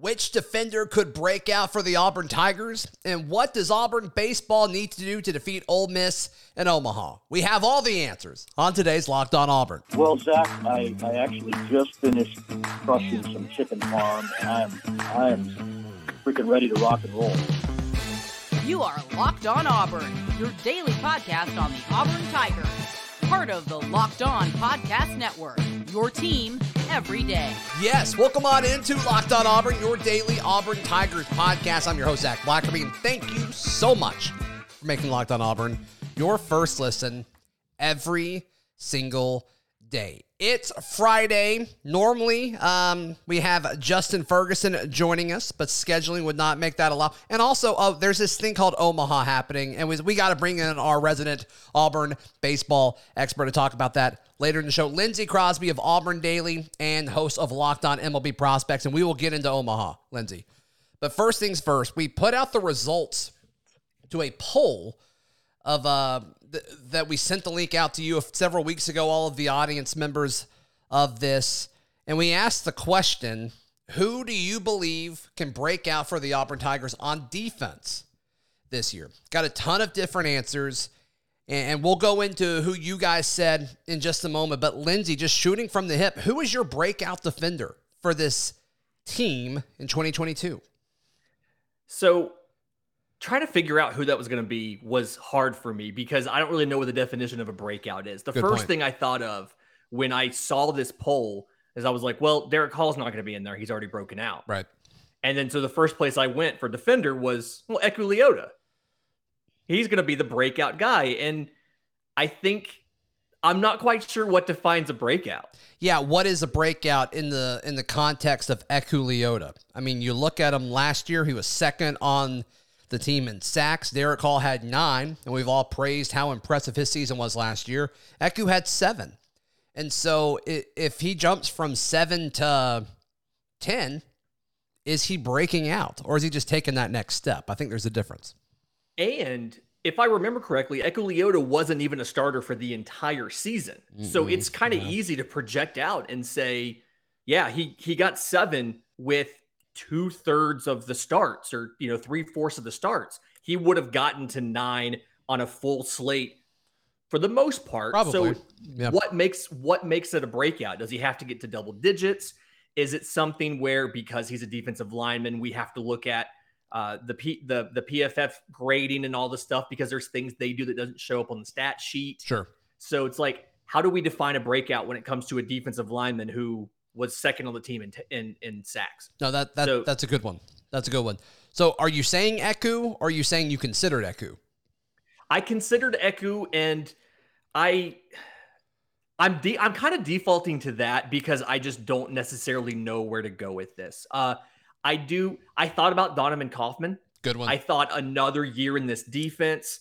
Which defender could break out for the Auburn Tigers? And what does Auburn baseball need to do to defeat Ole Miss and Omaha? We have all the answers on today's Locked On Auburn. Well, Zach, I, I actually just finished crushing some chicken farm, and I am I am freaking ready to rock and roll. You are Locked On Auburn, your daily podcast on the Auburn Tigers, part of the Locked On Podcast Network. Your team every day. Yes, welcome on into Locked On Auburn, your daily Auburn Tigers podcast. I'm your host, Zach Blackerby, and thank you so much for making Locked On Auburn your first listen every single day. It's Friday. Normally, um, we have Justin Ferguson joining us, but scheduling would not make that allow. And also, uh, there's this thing called Omaha happening, and we, we got to bring in our resident Auburn baseball expert to talk about that later in the show. Lindsey Crosby of Auburn Daily and host of Locked On MLB Prospects, and we will get into Omaha, Lindsey. But first things first, we put out the results to a poll of uh, th- that we sent the link out to you several weeks ago, all of the audience members of this, and we asked the question Who do you believe can break out for the Auburn Tigers on defense this year? Got a ton of different answers. And we'll go into who you guys said in just a moment. But Lindsey, just shooting from the hip, who is your breakout defender for this team in 2022? So trying to figure out who that was going to be was hard for me because I don't really know what the definition of a breakout is. The Good first point. thing I thought of when I saw this poll is I was like, well, Derick Hall's not going to be in there. He's already broken out. Right. And then so the first place I went for defender was, well, Eku. He's going to be the breakout guy. And I think I'm not quite sure what defines a breakout. Yeah, what is a breakout in the in the context of Eku? I mean, you look at him last year, he was second on – the team in sacks. Derick Hall had nine, and we've all praised how impressive his season was last year. Eku had seven. And so if he jumps from seven to 10, is he breaking out or is he just taking that next step? I think there's a difference. And if I remember correctly, Eku Leota wasn't even a starter for the entire season. Mm-hmm. So it's kind of yeah. easy to project out and say, yeah, he, he got seven with two thirds of the starts or, you know, three fourths of the starts. He would have gotten to nine on a full slate for the most part. Probably. So yeah. what makes what makes it a breakout? Does he have to get to double digits? Is it something where because he's a defensive lineman, we have to look at uh, the P, the the PFF grading and all the stuff because there's things they do that doesn't show up on the stat sheet. Sure. So it's like, how do we define a breakout when it comes to a defensive lineman who was second on the team in in, in sacks. No, that, that so, that's a good one. That's a good one. So, are you saying Eku, or are you saying you considered Eku? I considered Eku, and I, I'm de- I'm kind of defaulting to that because I just don't necessarily know where to go with this. Uh, I do. I thought about Donovan Kaufman. Good one. I thought another year in this defense,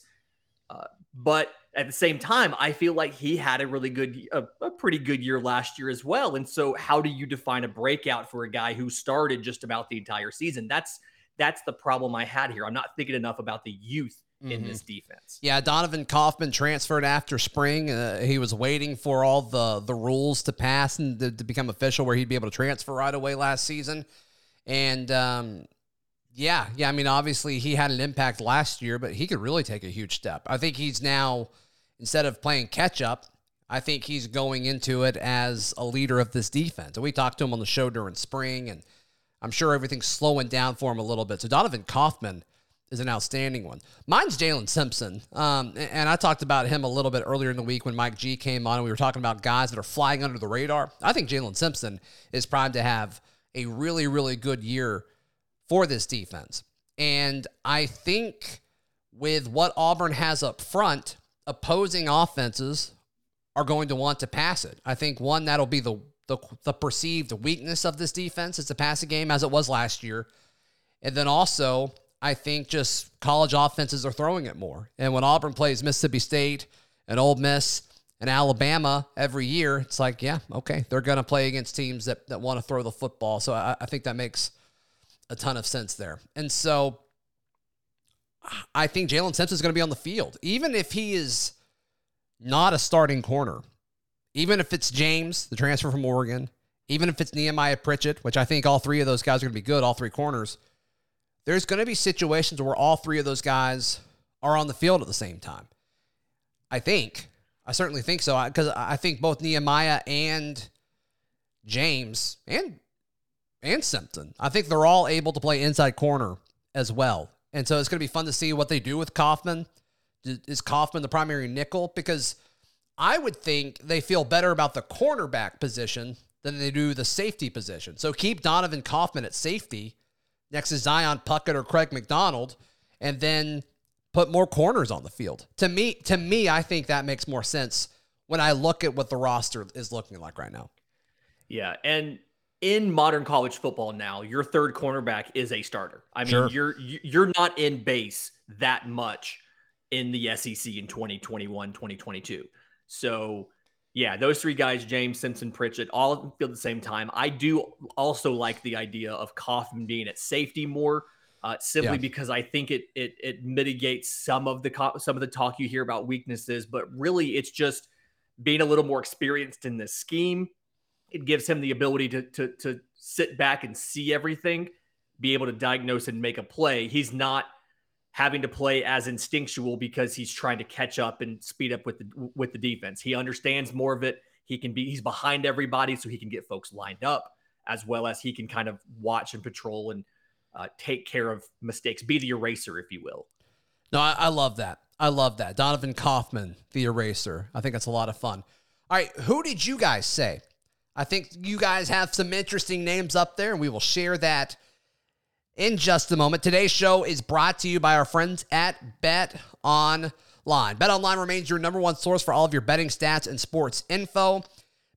uh, but at the same time, I feel like he had a really good, a, a, pretty good year last year as well. And so, how do you define a breakout for a guy who started just about the entire season? That's that's the problem I had here. I'm not thinking enough about the youth mm-hmm. in this defense. Yeah, Donovan Kaufman transferred after spring. Uh, he was waiting for all the the rules to pass and to, to, become official, where he'd be able to transfer right away last season. And um, yeah, yeah. I mean, obviously he had an impact last year, but he could really take a huge step. I think he's now instead of playing catch up, I think he's going into it as a leader of this defense. And we talked to him on the show during spring, and I'm sure everything's slowing down for him a little bit. So Donovan Kaufman is an outstanding one. Mine's Jaylin Simpson. Um, and I talked about him a little bit earlier in the week when Mike G came on and we were talking about guys that are flying under the radar. I think Jaylin Simpson is primed to have a really, really good year for this defense. And I think with what Auburn has up front, opposing offenses are going to want to pass it. I think one that'll be the the, the perceived weakness of this defense is the passing game as it was last year. And then also, I think just college offenses are throwing it more. And when Auburn plays Mississippi State and Ole Miss and Alabama every year, it's like, yeah, okay, they're going to play against teams that, that want to throw the football. So I, I think that makes a ton of sense there. And so I think Jaylin Simpson is going to be on the field, even if he is not a starting corner, even if it's James, the transfer from Oregon, even if it's Nehemiah Pritchett, which I think all three of those guys are going to be good, all three corners, there's going to be situations where all three of those guys are on the field at the same time. I think. I certainly think so because I think both Nehemiah and James and and Simpson, I think they're all able to play inside corner as well. And so it's going to be fun to see what they do with Kaufman. Is Kaufman the primary nickel? Because I would think they feel better about the cornerback position than they do the safety position. So keep Donovan Kaufman at safety next to Zion Puckett or Craig McDonald, and then put more corners on the field. To me, to me, I think that makes more sense when I look at what the roster is looking like right now. Yeah, and in modern college football now, your third cornerback is a starter. I mean, sure. you're you're not in base that much in the SEC in 2021, 2022. So, yeah, those three guys, James, Simpson, Pritchett, all feel at the same time. I do also like the idea of Kaufman being at safety more uh, simply yeah. because I think it, it it mitigates some of the some of the talk you hear about weaknesses, but really it's just being a little more experienced in this scheme. It gives him the ability to to to sit back and see everything, be able to diagnose and make a play. He's not having to play as instinctual because he's trying to catch up and speed up with the with the defense. He understands more of it. He can be he's behind everybody so he can get folks lined up as well as he can kind of watch and patrol and uh, take care of mistakes, be the eraser, if you will. No, I, I love that. I love that. Donovan Kaufman, the eraser. I think that's a lot of fun. All right, who did you guys say? I think you guys have some interesting names up there, and we will share that in just a moment. Today's show is brought to you by our friends at Bet Online. Bet Online remains your number one source for all of your betting stats and sports info.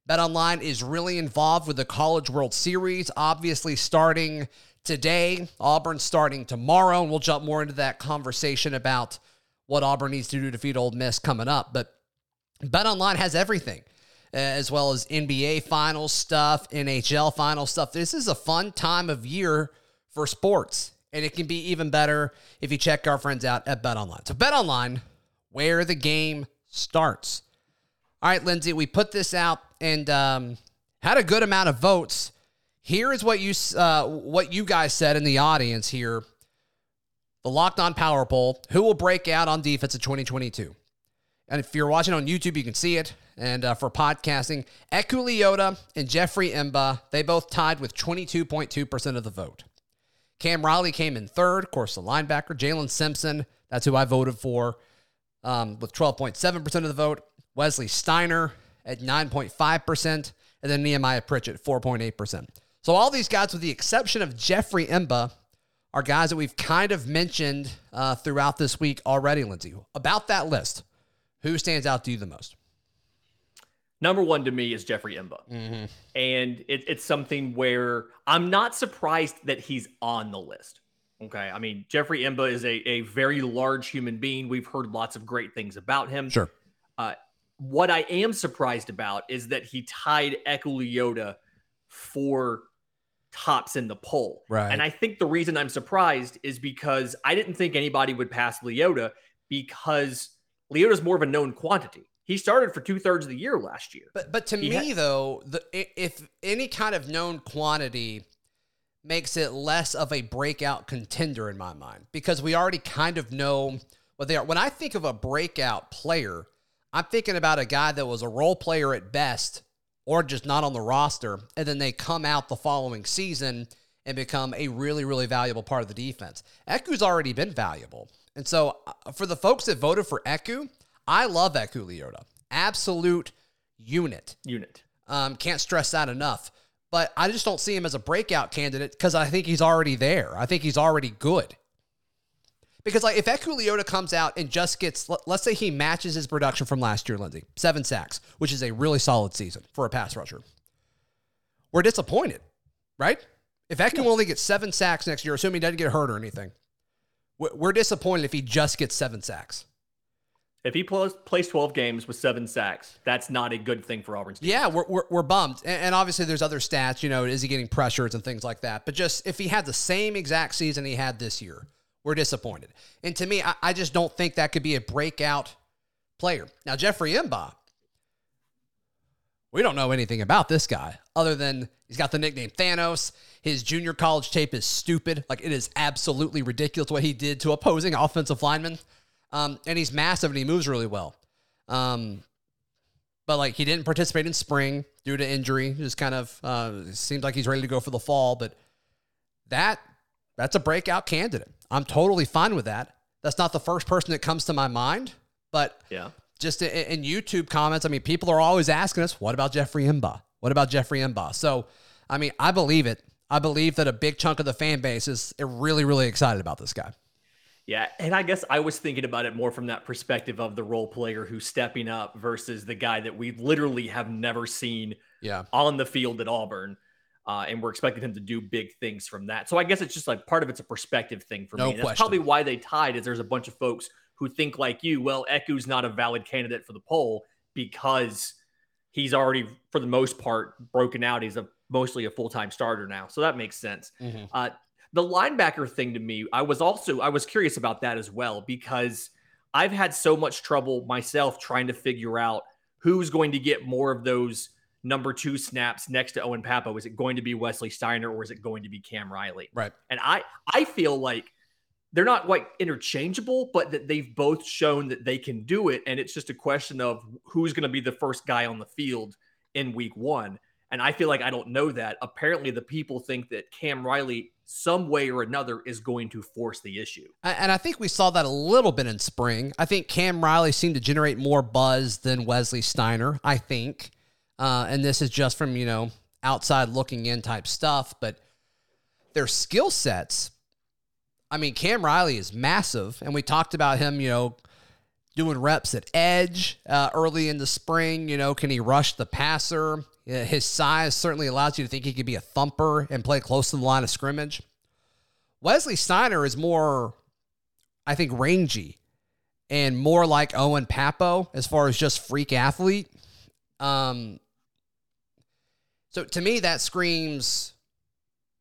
Bet Online is really involved with the College World Series, obviously starting today. Auburn starting tomorrow, and we'll jump more into that conversation about what Auburn needs to do to defeat Ole Miss coming up. But Bet Online has everything, as well as NBA final stuff, NHL final stuff. This is a fun time of year for sports, and it can be even better if you check our friends out at Bet Online. So Bet Online, where the game starts. All right, Lindsey, we put this out and um, had a good amount of votes here is what you uh, what you guys said in the audience here. The Locked On Power Poll: Who will break out on defense in 2022? And if you're watching on YouTube, you can see it. And uh, for podcasting, Eku Leota and Jeffrey M'ba, they both tied with 22.2% of the vote. Cam Riley came in third, of course, the linebacker. Jaylin Simpson, that's who I voted for, um, with 12.7% of the vote. Wesley Steiner at 9.5%, and then Nehemiah Pritchett, 4.8%. So all these guys, with the exception of Jeffrey M'ba, are guys that we've kind of mentioned uh, throughout this week already, Lindsey. About that list, who stands out to you the most? Number one to me is Jeffrey M'ba. Mm-hmm. And it, it's something where I'm not surprised that he's on the list. Okay. I mean, Jeffrey M'ba is a, a very large human being. We've heard lots of great things about him. Sure. Uh, what I am surprised about is that he tied Eku Leota for tops in the poll. Right. And I think the reason I'm surprised is because I didn't think anybody would pass Leota because Leota's more of a known quantity. He started for two thirds of the year last year. But but to he me though, the, if any kind of known quantity makes it less of a breakout contender in my mind because we already kind of know what they are. When I think of a breakout player, I'm thinking about a guy that was a role player at best or just not on the roster, and then they come out the following season and become a really, really valuable part of the defense. Eku's already been valuable. And so uh, for the folks that voted for Eku, I love Eku Leota. Absolute unit. Unit. Um, can't stress that enough. But I just don't see him as a breakout candidate because I think he's already there. I think he's already good. Because like if Eku Leota comes out and just gets, let's say he matches his production from last year, Lindsey, seven sacks, which is a really solid season for a pass rusher. We're disappointed, right? If Eku yeah. only gets seven sacks next year, assuming he doesn't get hurt or anything, we're disappointed if he just gets seven sacks. If he plays, plays 12 games with seven sacks, that's not a good thing for Auburn's defense. Yeah, we're, we're, we're bummed. And, and, obviously, there's other stats, you know, is he getting pressures and things like that. But just if he had the same exact season he had this year, we're disappointed. And to me, I, I just don't think that could be a breakout player. Now, Jeffrey M'ba, we don't know anything about this guy other than he's got the nickname Thanos. His junior college tape is stupid. Like it is absolutely ridiculous what he did to opposing offensive linemen. Um, and he's massive and he moves really well. Um, but like he didn't participate in spring due to injury. Just kind of uh, seems like he's ready to go for the fall. But that that's a breakout candidate. I'm totally fine with that. That's not the first person that comes to my mind, but yeah, just in, in YouTube comments, I mean, people are always asking us, "What about Jeffrey M'ba? What about Jeffrey M'ba?" So, I mean, I believe it. I believe that a big chunk of the fan base is really, really excited about this guy. Yeah, and I guess I was thinking about it more from that perspective of the role player who's stepping up versus the guy that we literally have never seen yeah. on the field at Auburn. Uh, and we're expecting him to do big things from that. So I guess it's just like part of it's a perspective thing for no me. That's question. probably why they tied. Is there's a bunch of folks who think like you. Well, Eku's not a valid candidate for the poll because he's already, for the most part, broken out. He's a mostly a full time starter now, so that makes sense. Mm-hmm. Uh, the linebacker thing to me, I was also I was curious about that as well because I've had so much trouble myself trying to figure out who's going to get more of those number two snaps next to Owen Pappoe. Is it going to be Wesley Steiner or is it going to be Cam Riley? Right. And I I feel like they're not quite interchangeable, but that they've both shown that they can do it. And it's just a question of who's going to be the first guy on the field in week one. And I feel like I don't know that. Apparently, the people think that Cam Riley, some way or another, is going to force the issue. And I think we saw that a little bit in spring. I think Cam Riley seemed to generate more buzz than Wesley Steiner, I think. Uh, and this is just from, you know, outside looking in type stuff. But their skill sets, I mean, Cam Riley is massive. And we talked about him, you know, doing reps at edge uh, early in the spring. You know, can he rush the passer? His size certainly allows you to think he could be a thumper and play close to the line of scrimmage. Wesley Steiner is more, I think, rangy and more like Owen Pappoe as far as just freak athlete. Um, so to me, that screams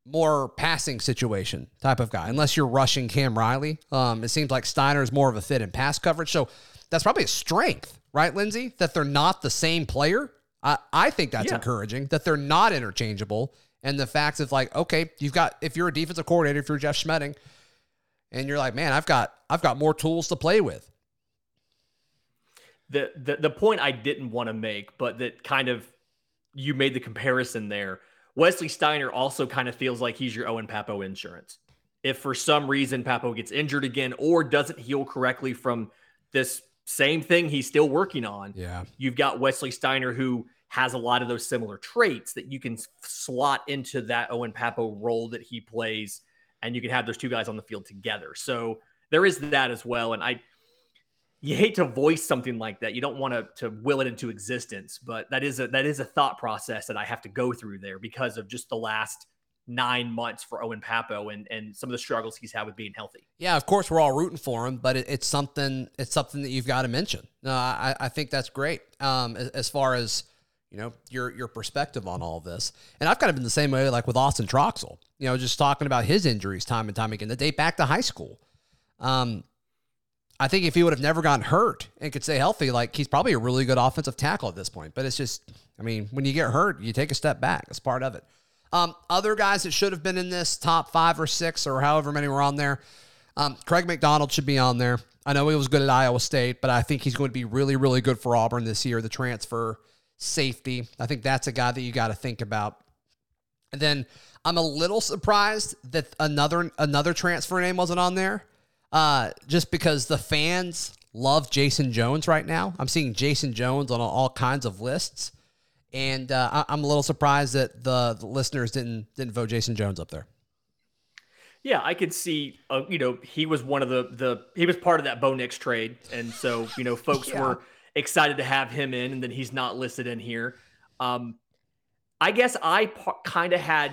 more passing situation type of guy, unless you're rushing Cam Riley. Um, it seems like Steiner is more of a fit in pass coverage. So that's probably a strength, right, Lindsey? That they're not the same player. I, I think that's yeah. encouraging that they're not interchangeable. And the fact of like, okay, you've got if you're a defensive coordinator, if you're Jeff Schmedding, and you're like, man, I've got I've got more tools to play with. The the the point I didn't want to make, but that kind of you made the comparison there. Wesley Steiner also kind of feels like he's your Owen Pappoe insurance. If for some reason Pappoe gets injured again or doesn't heal correctly from this same thing he's still working on. Yeah. You've got Wesley Steiner who has a lot of those similar traits that you can slot into that Owen Pappoe role that he plays, and you can have those two guys on the field together. So there is that as well. And I, you hate to voice something like that. You don't want to to will it into existence, but that is a that is a thought process that I have to go through there because of just the last nine months for Owen Pappoe and and some of the struggles he's had with being healthy. Yeah, of course we're all rooting for him, but it, it's something it's something that you've got to mention. No, I, I think that's great. Um, as, as, far as you know, your your perspective on all this, and I've kind of been the same way, like with Austin Troxell. You know, just talking about his injuries time and time again, the date back to high school. Um, I think if he would have never gotten hurt and could stay healthy, like he's probably a really good offensive tackle at this point. But it's just, I mean, when you get hurt, you take a step back. It's part of it. Um, other guys that should have been in this top five or six or however many were on there. Um, Craig McDonald should be on there. I know he was good at Iowa State, but I think he's going to be really, really good for Auburn this year. The transfer safety. I think that's a guy that you got to think about. And then I'm a little surprised that another another transfer name wasn't on there, uh, just because the fans love Jason Jones right now. I'm seeing Jason Jones on all kinds of lists. And uh, I, am a little surprised that the, the, listeners didn't didn't vote Jason Jones up there. Yeah, I could see. Uh, you know, he was one of the the he was part of that Bo Nix trade, and so you know, folks yeah. were excited to have him in, and then he's not listed in here. Um, I guess I kind of had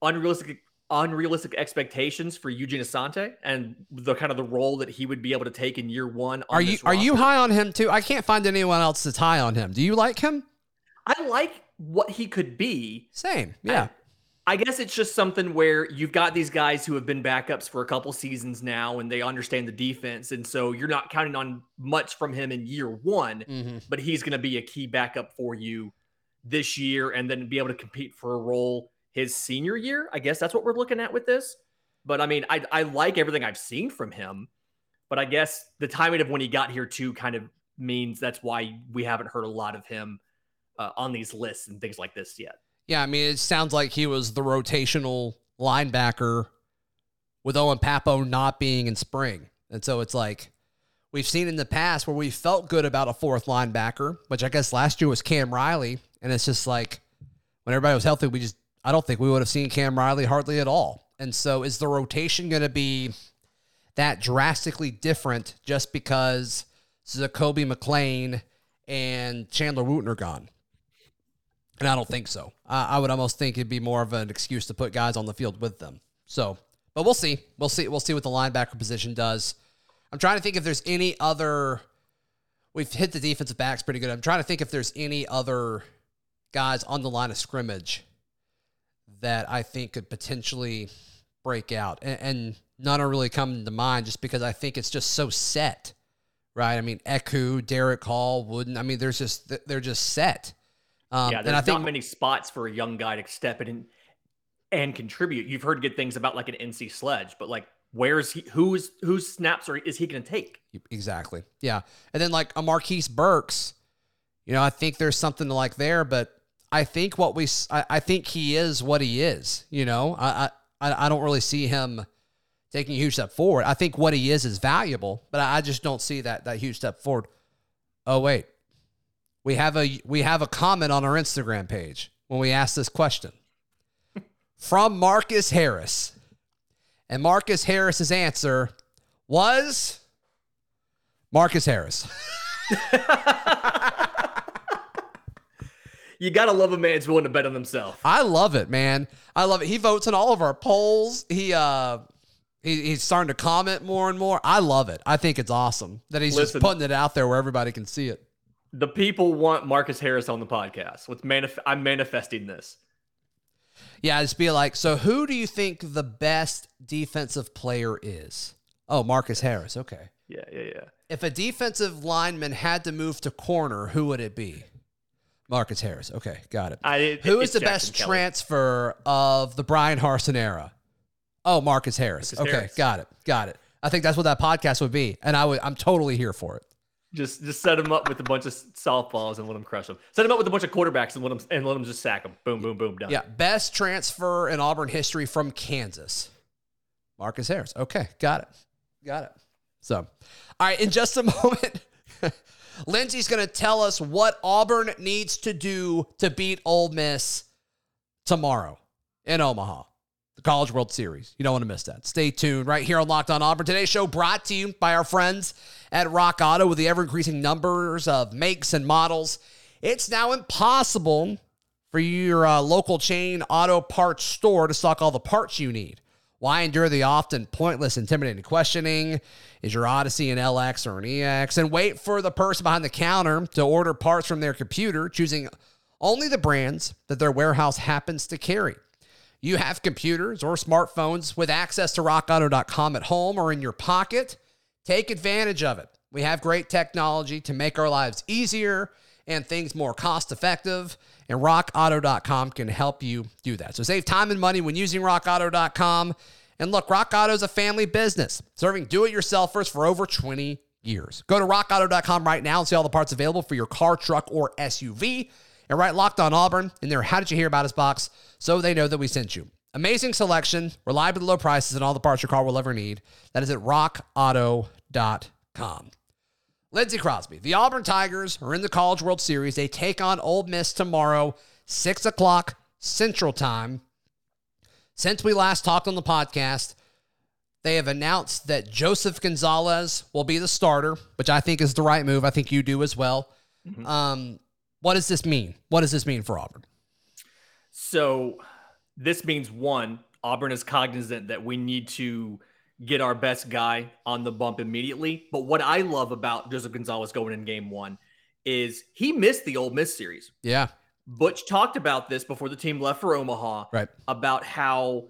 unrealistic unrealistic expectations for Eugene Asante and the kind of the role that he would be able to take in year one. are you are you high on him too? I can't find anyone else that's high on him. Do you like him? I like what he could be. Same. Yeah. I guess it's just something where you've got these guys who have been backups for a couple seasons now and they understand the defense. And so you're not counting on much from him in year one, mm-hmm. but he's going to be a key backup for you this year and then be able to compete for a role his senior year. I guess that's what we're looking at with this. But I mean, I, I like everything I've seen from him. But I guess the timing of when he got here too kind of means that's why we haven't heard a lot of him uh, on these lists and things like this yet. Yeah, I mean, it sounds like he was the rotational linebacker with Owen Pappoe not being in spring. And so it's like we've seen in the past where we felt good about a fourth linebacker, which I guess last year was Cam Riley. And it's just like when everybody was healthy, we just, I don't think we would have seen Cam Riley hardly at all. And so is the rotation going to be that drastically different just because Zakoby McClain and Chandler Wooten are gone? And I don't think so. Uh, I would almost think it'd be more of an excuse to put guys on the field with them. So, but we'll see. We'll see. We'll see what the linebacker position does. I'm trying to think if there's any other. We've hit the defensive backs pretty good. I'm trying to think if there's any other guys on the line of scrimmage that I think could potentially break out, and, and none are really coming to mind just because I think it's just so set, right? I mean, Eku, Derick Hall, Wooden. I mean, there's just they're just set. Um, yeah, there's and I think, not many spots for a young guy to step in and contribute. You've heard good things about like an Enyce Sledge, but like where's he who's whose snaps are is he going to take? Exactly. Yeah. And then like a Marquise Burks, you know, I think there's something to like there, but I think what we I, I think he is what he is, you know. I I I don't really see him taking a huge step forward. I think what he is is valuable, but I just don't see that that huge step forward. Oh wait. We have a we have a comment on our Instagram page when we ask this question from Marcus Harris. And Marcus Harris's answer was Marcus Harris. you gotta love a man who's willing to bet on himself. I love it, man. I love it. He votes in all of our polls. He uh he, he's starting to comment more and more. I love it. I think it's awesome that he's Listen, just putting it out there where everybody can see it. The people want Marcus Harris on the podcast. What's manif- I'm manifesting this. Yeah, just be like, so who do you think the best defensive player is? Oh, Marcus Harris. Okay. Yeah, yeah, yeah. If a defensive lineman had to move to corner, who would it be? Marcus Harris. Okay, got it. I, who is the best Kelly. transfer of the Bryan Harsin era? Oh, Marcus Harris. Marcus okay, Harris. got it. Got it. I think that's what that podcast would be, and I would. I'm totally here for it. Just just set him up with a bunch of softballs and let him crush them. Set him up with a bunch of quarterbacks and let him and let him just sack them. Boom, boom, boom, done. Yeah, best transfer in Auburn history from Kansas. Marcus Harris. Okay, got it. Got it. So, all right, in just a moment, Lindsey's going to tell us what Auburn needs to do to beat Ole Miss tomorrow in Omaha. The College World Series. You don't want to miss that. Stay tuned right here on Locked On Auburn. Today's show brought to you by our friends at Rock Auto with the ever increasing numbers of makes and models. It's now impossible for your uh, local chain auto parts store to stock all the parts you need. Why endure the often pointless, intimidating questioning? Is your Odyssey an LX or an EX? And wait for the person behind the counter to order parts from their computer, choosing only the brands that their warehouse happens to carry. You have computers or smartphones with access to rockauto.com at home or in your pocket. Take advantage of it. We have great technology to make our lives easier and things more cost effective, and rockauto.com can help you do that. So save time and money when using rockauto.com. And look, Rock Auto is a family business serving do it yourselfers for over 20 years. Go to rockauto.com right now and see all the parts available for your car, truck, or SUV and write Locked On Auburn in their How Did You Hear About Us box so they know that we sent you. Amazing selection, reliably low prices, and all the parts your car will ever need. That is at rockauto.com. Lindsey Crosby. The Auburn Tigers are in the College World Series. They take on Ole Miss tomorrow, 6 o'clock Central Time. Since we last talked on the podcast, they have announced that Joseph Gonzalez will be the starter, which I think is the right move. I think you do as well. Mm-hmm. Um, what does this mean? What does this mean for Auburn? So, this means one, Auburn is cognizant that we need to get our best guy on the bump immediately. But what I love about Joseph Gonzalez going in game one is he missed the Ole Miss series. Yeah. Butch talked about this before the team left for Omaha. Right. About how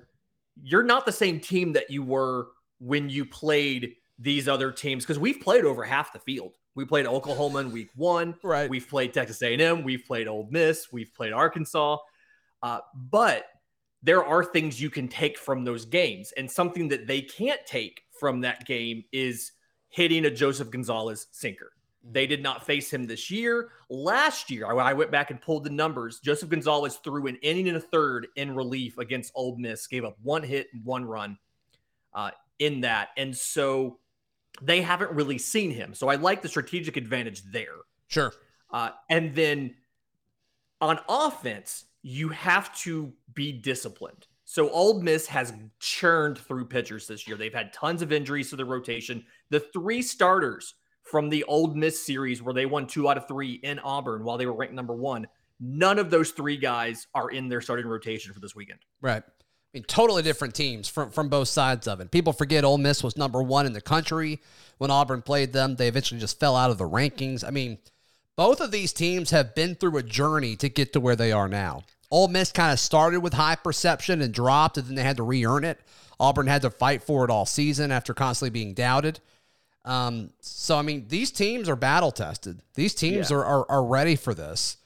you're not the same team that you were when you played these other teams because we've played over half the field We played Oklahoma in week one. Right. We've played Texas A&M. We've played Ole Miss. We've played Arkansas. Uh, but there are things you can take from those games, and something that they can't take from that game is hitting a Joseph Gonzalez sinker. They did not face him this year. Last year, I went back and pulled the numbers. Joseph Gonzalez threw an inning and a third in relief against Ole Miss, gave up one hit and one run uh, in that. And so they haven't really seen him. So I like the strategic advantage there. Sure. Uh, and then on offense, you have to be disciplined. So Ole Miss has churned through pitchers this year. They've had tons of injuries to the rotation. The three starters from the Ole Miss series where they won two out of three in Auburn while they were ranked number one. None of those three guys are in their starting rotation for this weekend. Right. I mean, totally different teams from, from both sides of it. People forget Ole Miss was number one in the country when Auburn played them. They eventually just fell out of the rankings. I mean, both of these teams have been through a journey to get to where they are now. Ole Miss kind of started with high perception and dropped, and then they had to re earn it. Auburn had to fight for it all season after constantly being doubted. Um, so I mean, these teams are battle tested. These teams yeah. are, are are ready for this.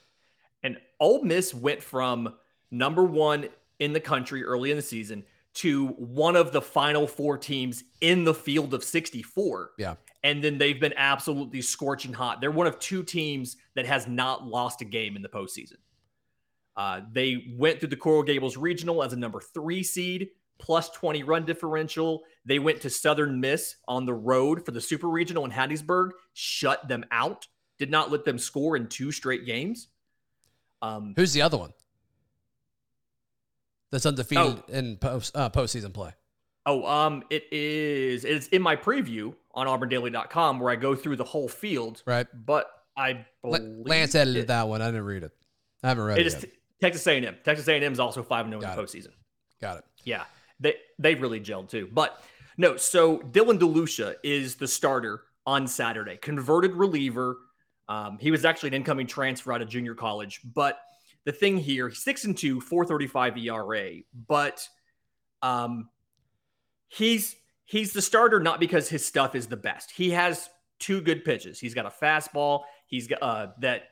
And Ole Miss went from number one in the country early in the season to one of the final four teams in the field of 64. Yeah. And then they've been absolutely scorching hot. They're one of two teams that has not lost a game in the postseason. Uh, they went through the Coral Gables Regional as a number three seed plus 20 run differential. They went to Southern Miss on the road for the Super Regional in Hattiesburg, shut them out, did not let them score in two straight games. Um, Who's the other one that's undefeated oh, in post uh, postseason play? Oh, um, it is. It's in my preview on AuburnDaily.com where I go through the whole field. Right. But I Lance edited it, that one. I didn't read it. I haven't read it. It is yet. Texas A&M. Texas A&M is also five 0 in the postseason. Got it. Yeah they they really gelled too. But no, so Dylan DeLucia is the starter on Saturday, converted reliever. Um, he was actually an incoming transfer out of junior college, but the thing here, six and two, 435 ERA, but um, he's he's the starter not because his stuff is the best. He has two good pitches. He's got a fastball. He's got uh, that.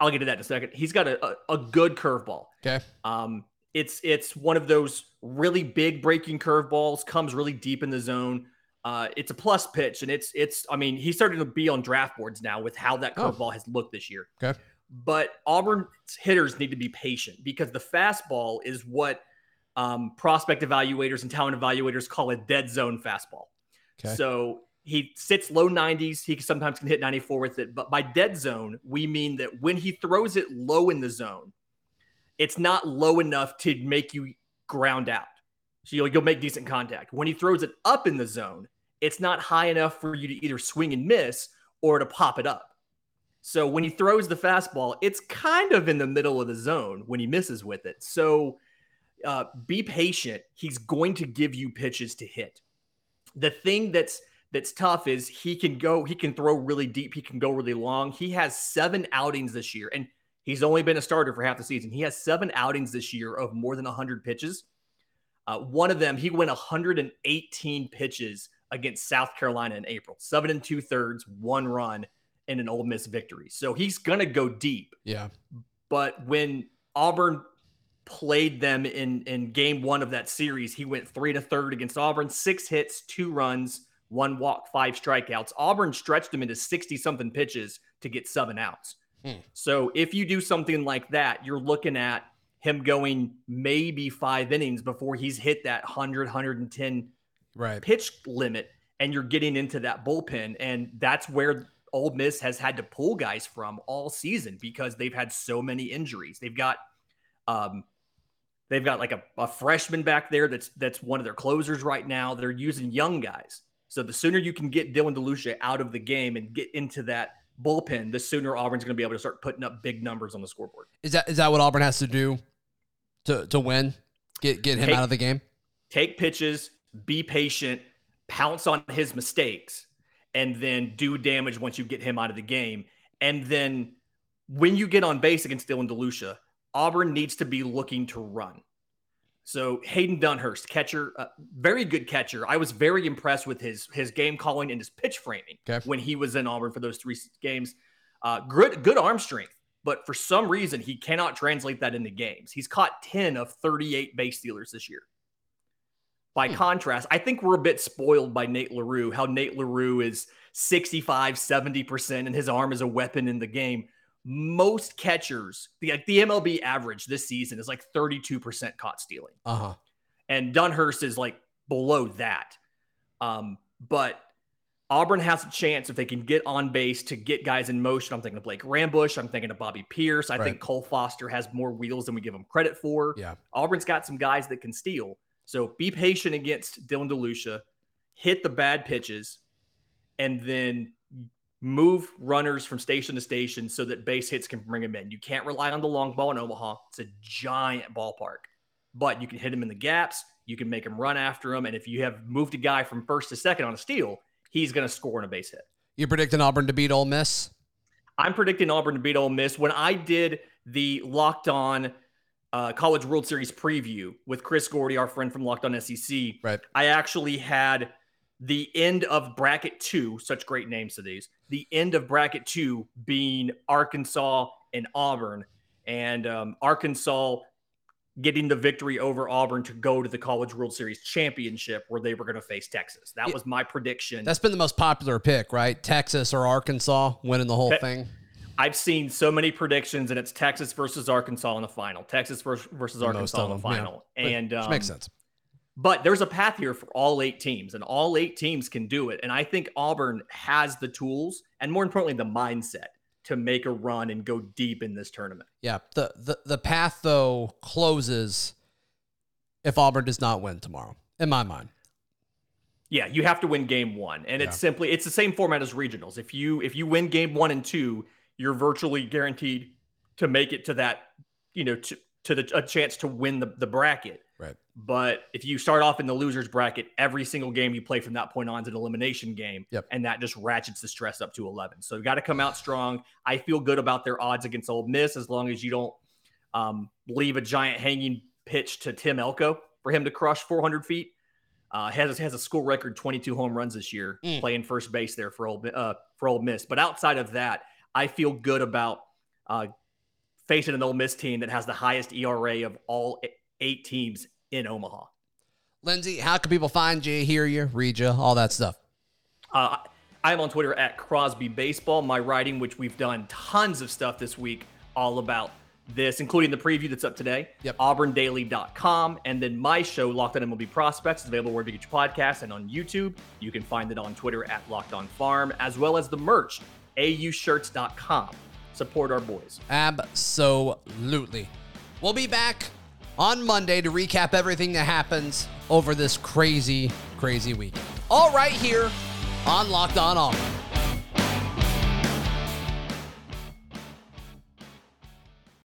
I'll get to that in a second. He's got a, a, a good curveball. Okay. Um, it's it's one of those really big breaking curveballs, comes really deep in the zone. Uh, it's a plus pitch, and it's it's. I mean, he's starting to be on draft boards now with how that oh. curveball oh. has looked this year. Okay. But Auburn's hitters need to be patient because the fastball is what um, prospect evaluators and talent evaluators call a dead zone fastball. Okay. So he sits low 90s. He sometimes can hit 94 with it. But by dead zone, we mean that when he throws it low in the zone, it's not low enough to make you ground out. So you'll, you'll make decent contact. When he throws it up in the zone, it's not high enough for you to either swing and miss or to pop it up. So when he throws the fastball, it's kind of in the middle of the zone when he misses with it. So uh, be patient. He's going to give you pitches to hit. The thing that's that's tough is he can go, he can throw really deep, he can go really long. He has seven outings this year, and He's only been a starter for half the season. He has seven outings this year of more than 100 pitches. Uh, one of them, he went 118 pitches against South Carolina in April, seven and two thirds, one run, in an Ole Miss victory. So he's going to go deep. Yeah. But when Auburn played them in in game one of that series, he went three to third against Auburn, six hits, two runs, one walk, five strikeouts. Auburn stretched him into 60 something pitches to get seven outs. Hmm. So if you do something like that, you're looking at him going maybe five innings before he's hit that 100, 110 right. pitch limit, and you're getting into that bullpen. And that's where Ole Miss has had to pull guys from all season because they've had so many injuries. They've got um they've got like a, a freshman back there that's that's one of their closers right now. They're using young guys. So the sooner you can get Dylan DeLucia out of the game and get into that bullpen, the sooner Auburn's going to be able to start putting up big numbers on the scoreboard. Is that is that what Auburn has to do to to win? Get get him take, out of the game. Take pitches, be patient, pounce on his mistakes, and then do damage once you get him out of the game. And then when you get on base against Dylan DeLucia, Auburn needs to be looking to run. So Hayden Dunhurst, catcher, uh, very good catcher. I was very impressed with his his game calling and his pitch framing Okay. when he was in Auburn for those three games. Uh, good good arm strength, but for some reason he cannot translate that into games. He's caught ten of thirty eight base stealers this year. By Hmm. contrast, I think we're a bit spoiled by Nate LaRue, how Nate LaRue is 65, 70%, and his arm is a weapon in the game. Most catchers, the, like, the MLB average this season is like 32% caught stealing. Uh huh. And Dunhurst is like below that. Um, but Auburn has a chance if they can get on base to get guys in motion. I'm thinking of Blake Rambusch. I'm thinking of Bobby Peirce. I Right. think Cole Foster has more wheels than we give him credit for. Yeah. Auburn's got some guys that can steal. So be patient against Dylan DeLucia, hit the bad pitches, and then move runners from station to station so that base hits can bring them in. You can't rely on the long ball in Omaha. It's a giant ballpark, but you can hit them in the gaps. You can make them run after them. And if you have moved a guy from first to second on a steal, he's going to score on a base hit. You're predicting Auburn to beat Ole Miss? I'm predicting Auburn to beat Ole Miss. When I did the Locked On uh, College World Series preview with Chris Gordy, our friend from Locked On SEC, Right. I actually had the end of bracket two, such great names to these, the end of bracket two being Arkansas and Auburn, and um, Arkansas getting the victory over Auburn to go to the College World Series championship where they were going to face Texas. That Yeah. was my prediction. That's been the most popular pick, right? Texas or Arkansas winning the whole Te- thing. I've seen so many predictions, and it's Texas versus Arkansas in the final. Texas versus, versus Arkansas in the yeah. final, Which and um, makes sense. But there's a path here for all eight teams, and all eight teams can do it. And I think Auburn has the tools, and more importantly, the mindset to make a run and go deep in this tournament. Yeah. The, the the path though closes if Auburn does not win tomorrow. In my mind. Yeah, you have to win game one, and it's simply it's the same format as regionals. If you if you win game one and two, you're virtually guaranteed to make it to that, you know, to to the a chance to win the, the bracket. Right. But if you start off in the losers bracket, every single game you play from that point on is an elimination game. Yep. And that just ratchets the stress up to 11. So you got to come out strong. I feel good about their odds against Ole Miss as long as you don't um, leave a giant hanging pitch to Tim Elko for him to crush 400 feet. Uh, has has a school record 22 home runs this year, Mm. playing first base there for old uh, for Ole Miss. But outside of that, I feel good about uh, facing an Ole Miss team that has the highest ERA of all eight teams in Omaha. Lindsey, how can people find you, hear you, read you, all that stuff? Uh, I'm on Twitter at Crosby Baseball. My writing, which we've done tons of stuff this week, all about this, including the preview that's up today. Yep. AuburnDaily.com. And then my show, Locked On MLB Prospects, is available wherever you get your podcasts and on YouTube. You can find it on Twitter at Locked On Farm, as well as the merch, aushirts.com. Support our boys. Absolutely. We'll be back on Monday to recap everything that happens over this crazy, crazy weekend. All right here on Locked On Auburn.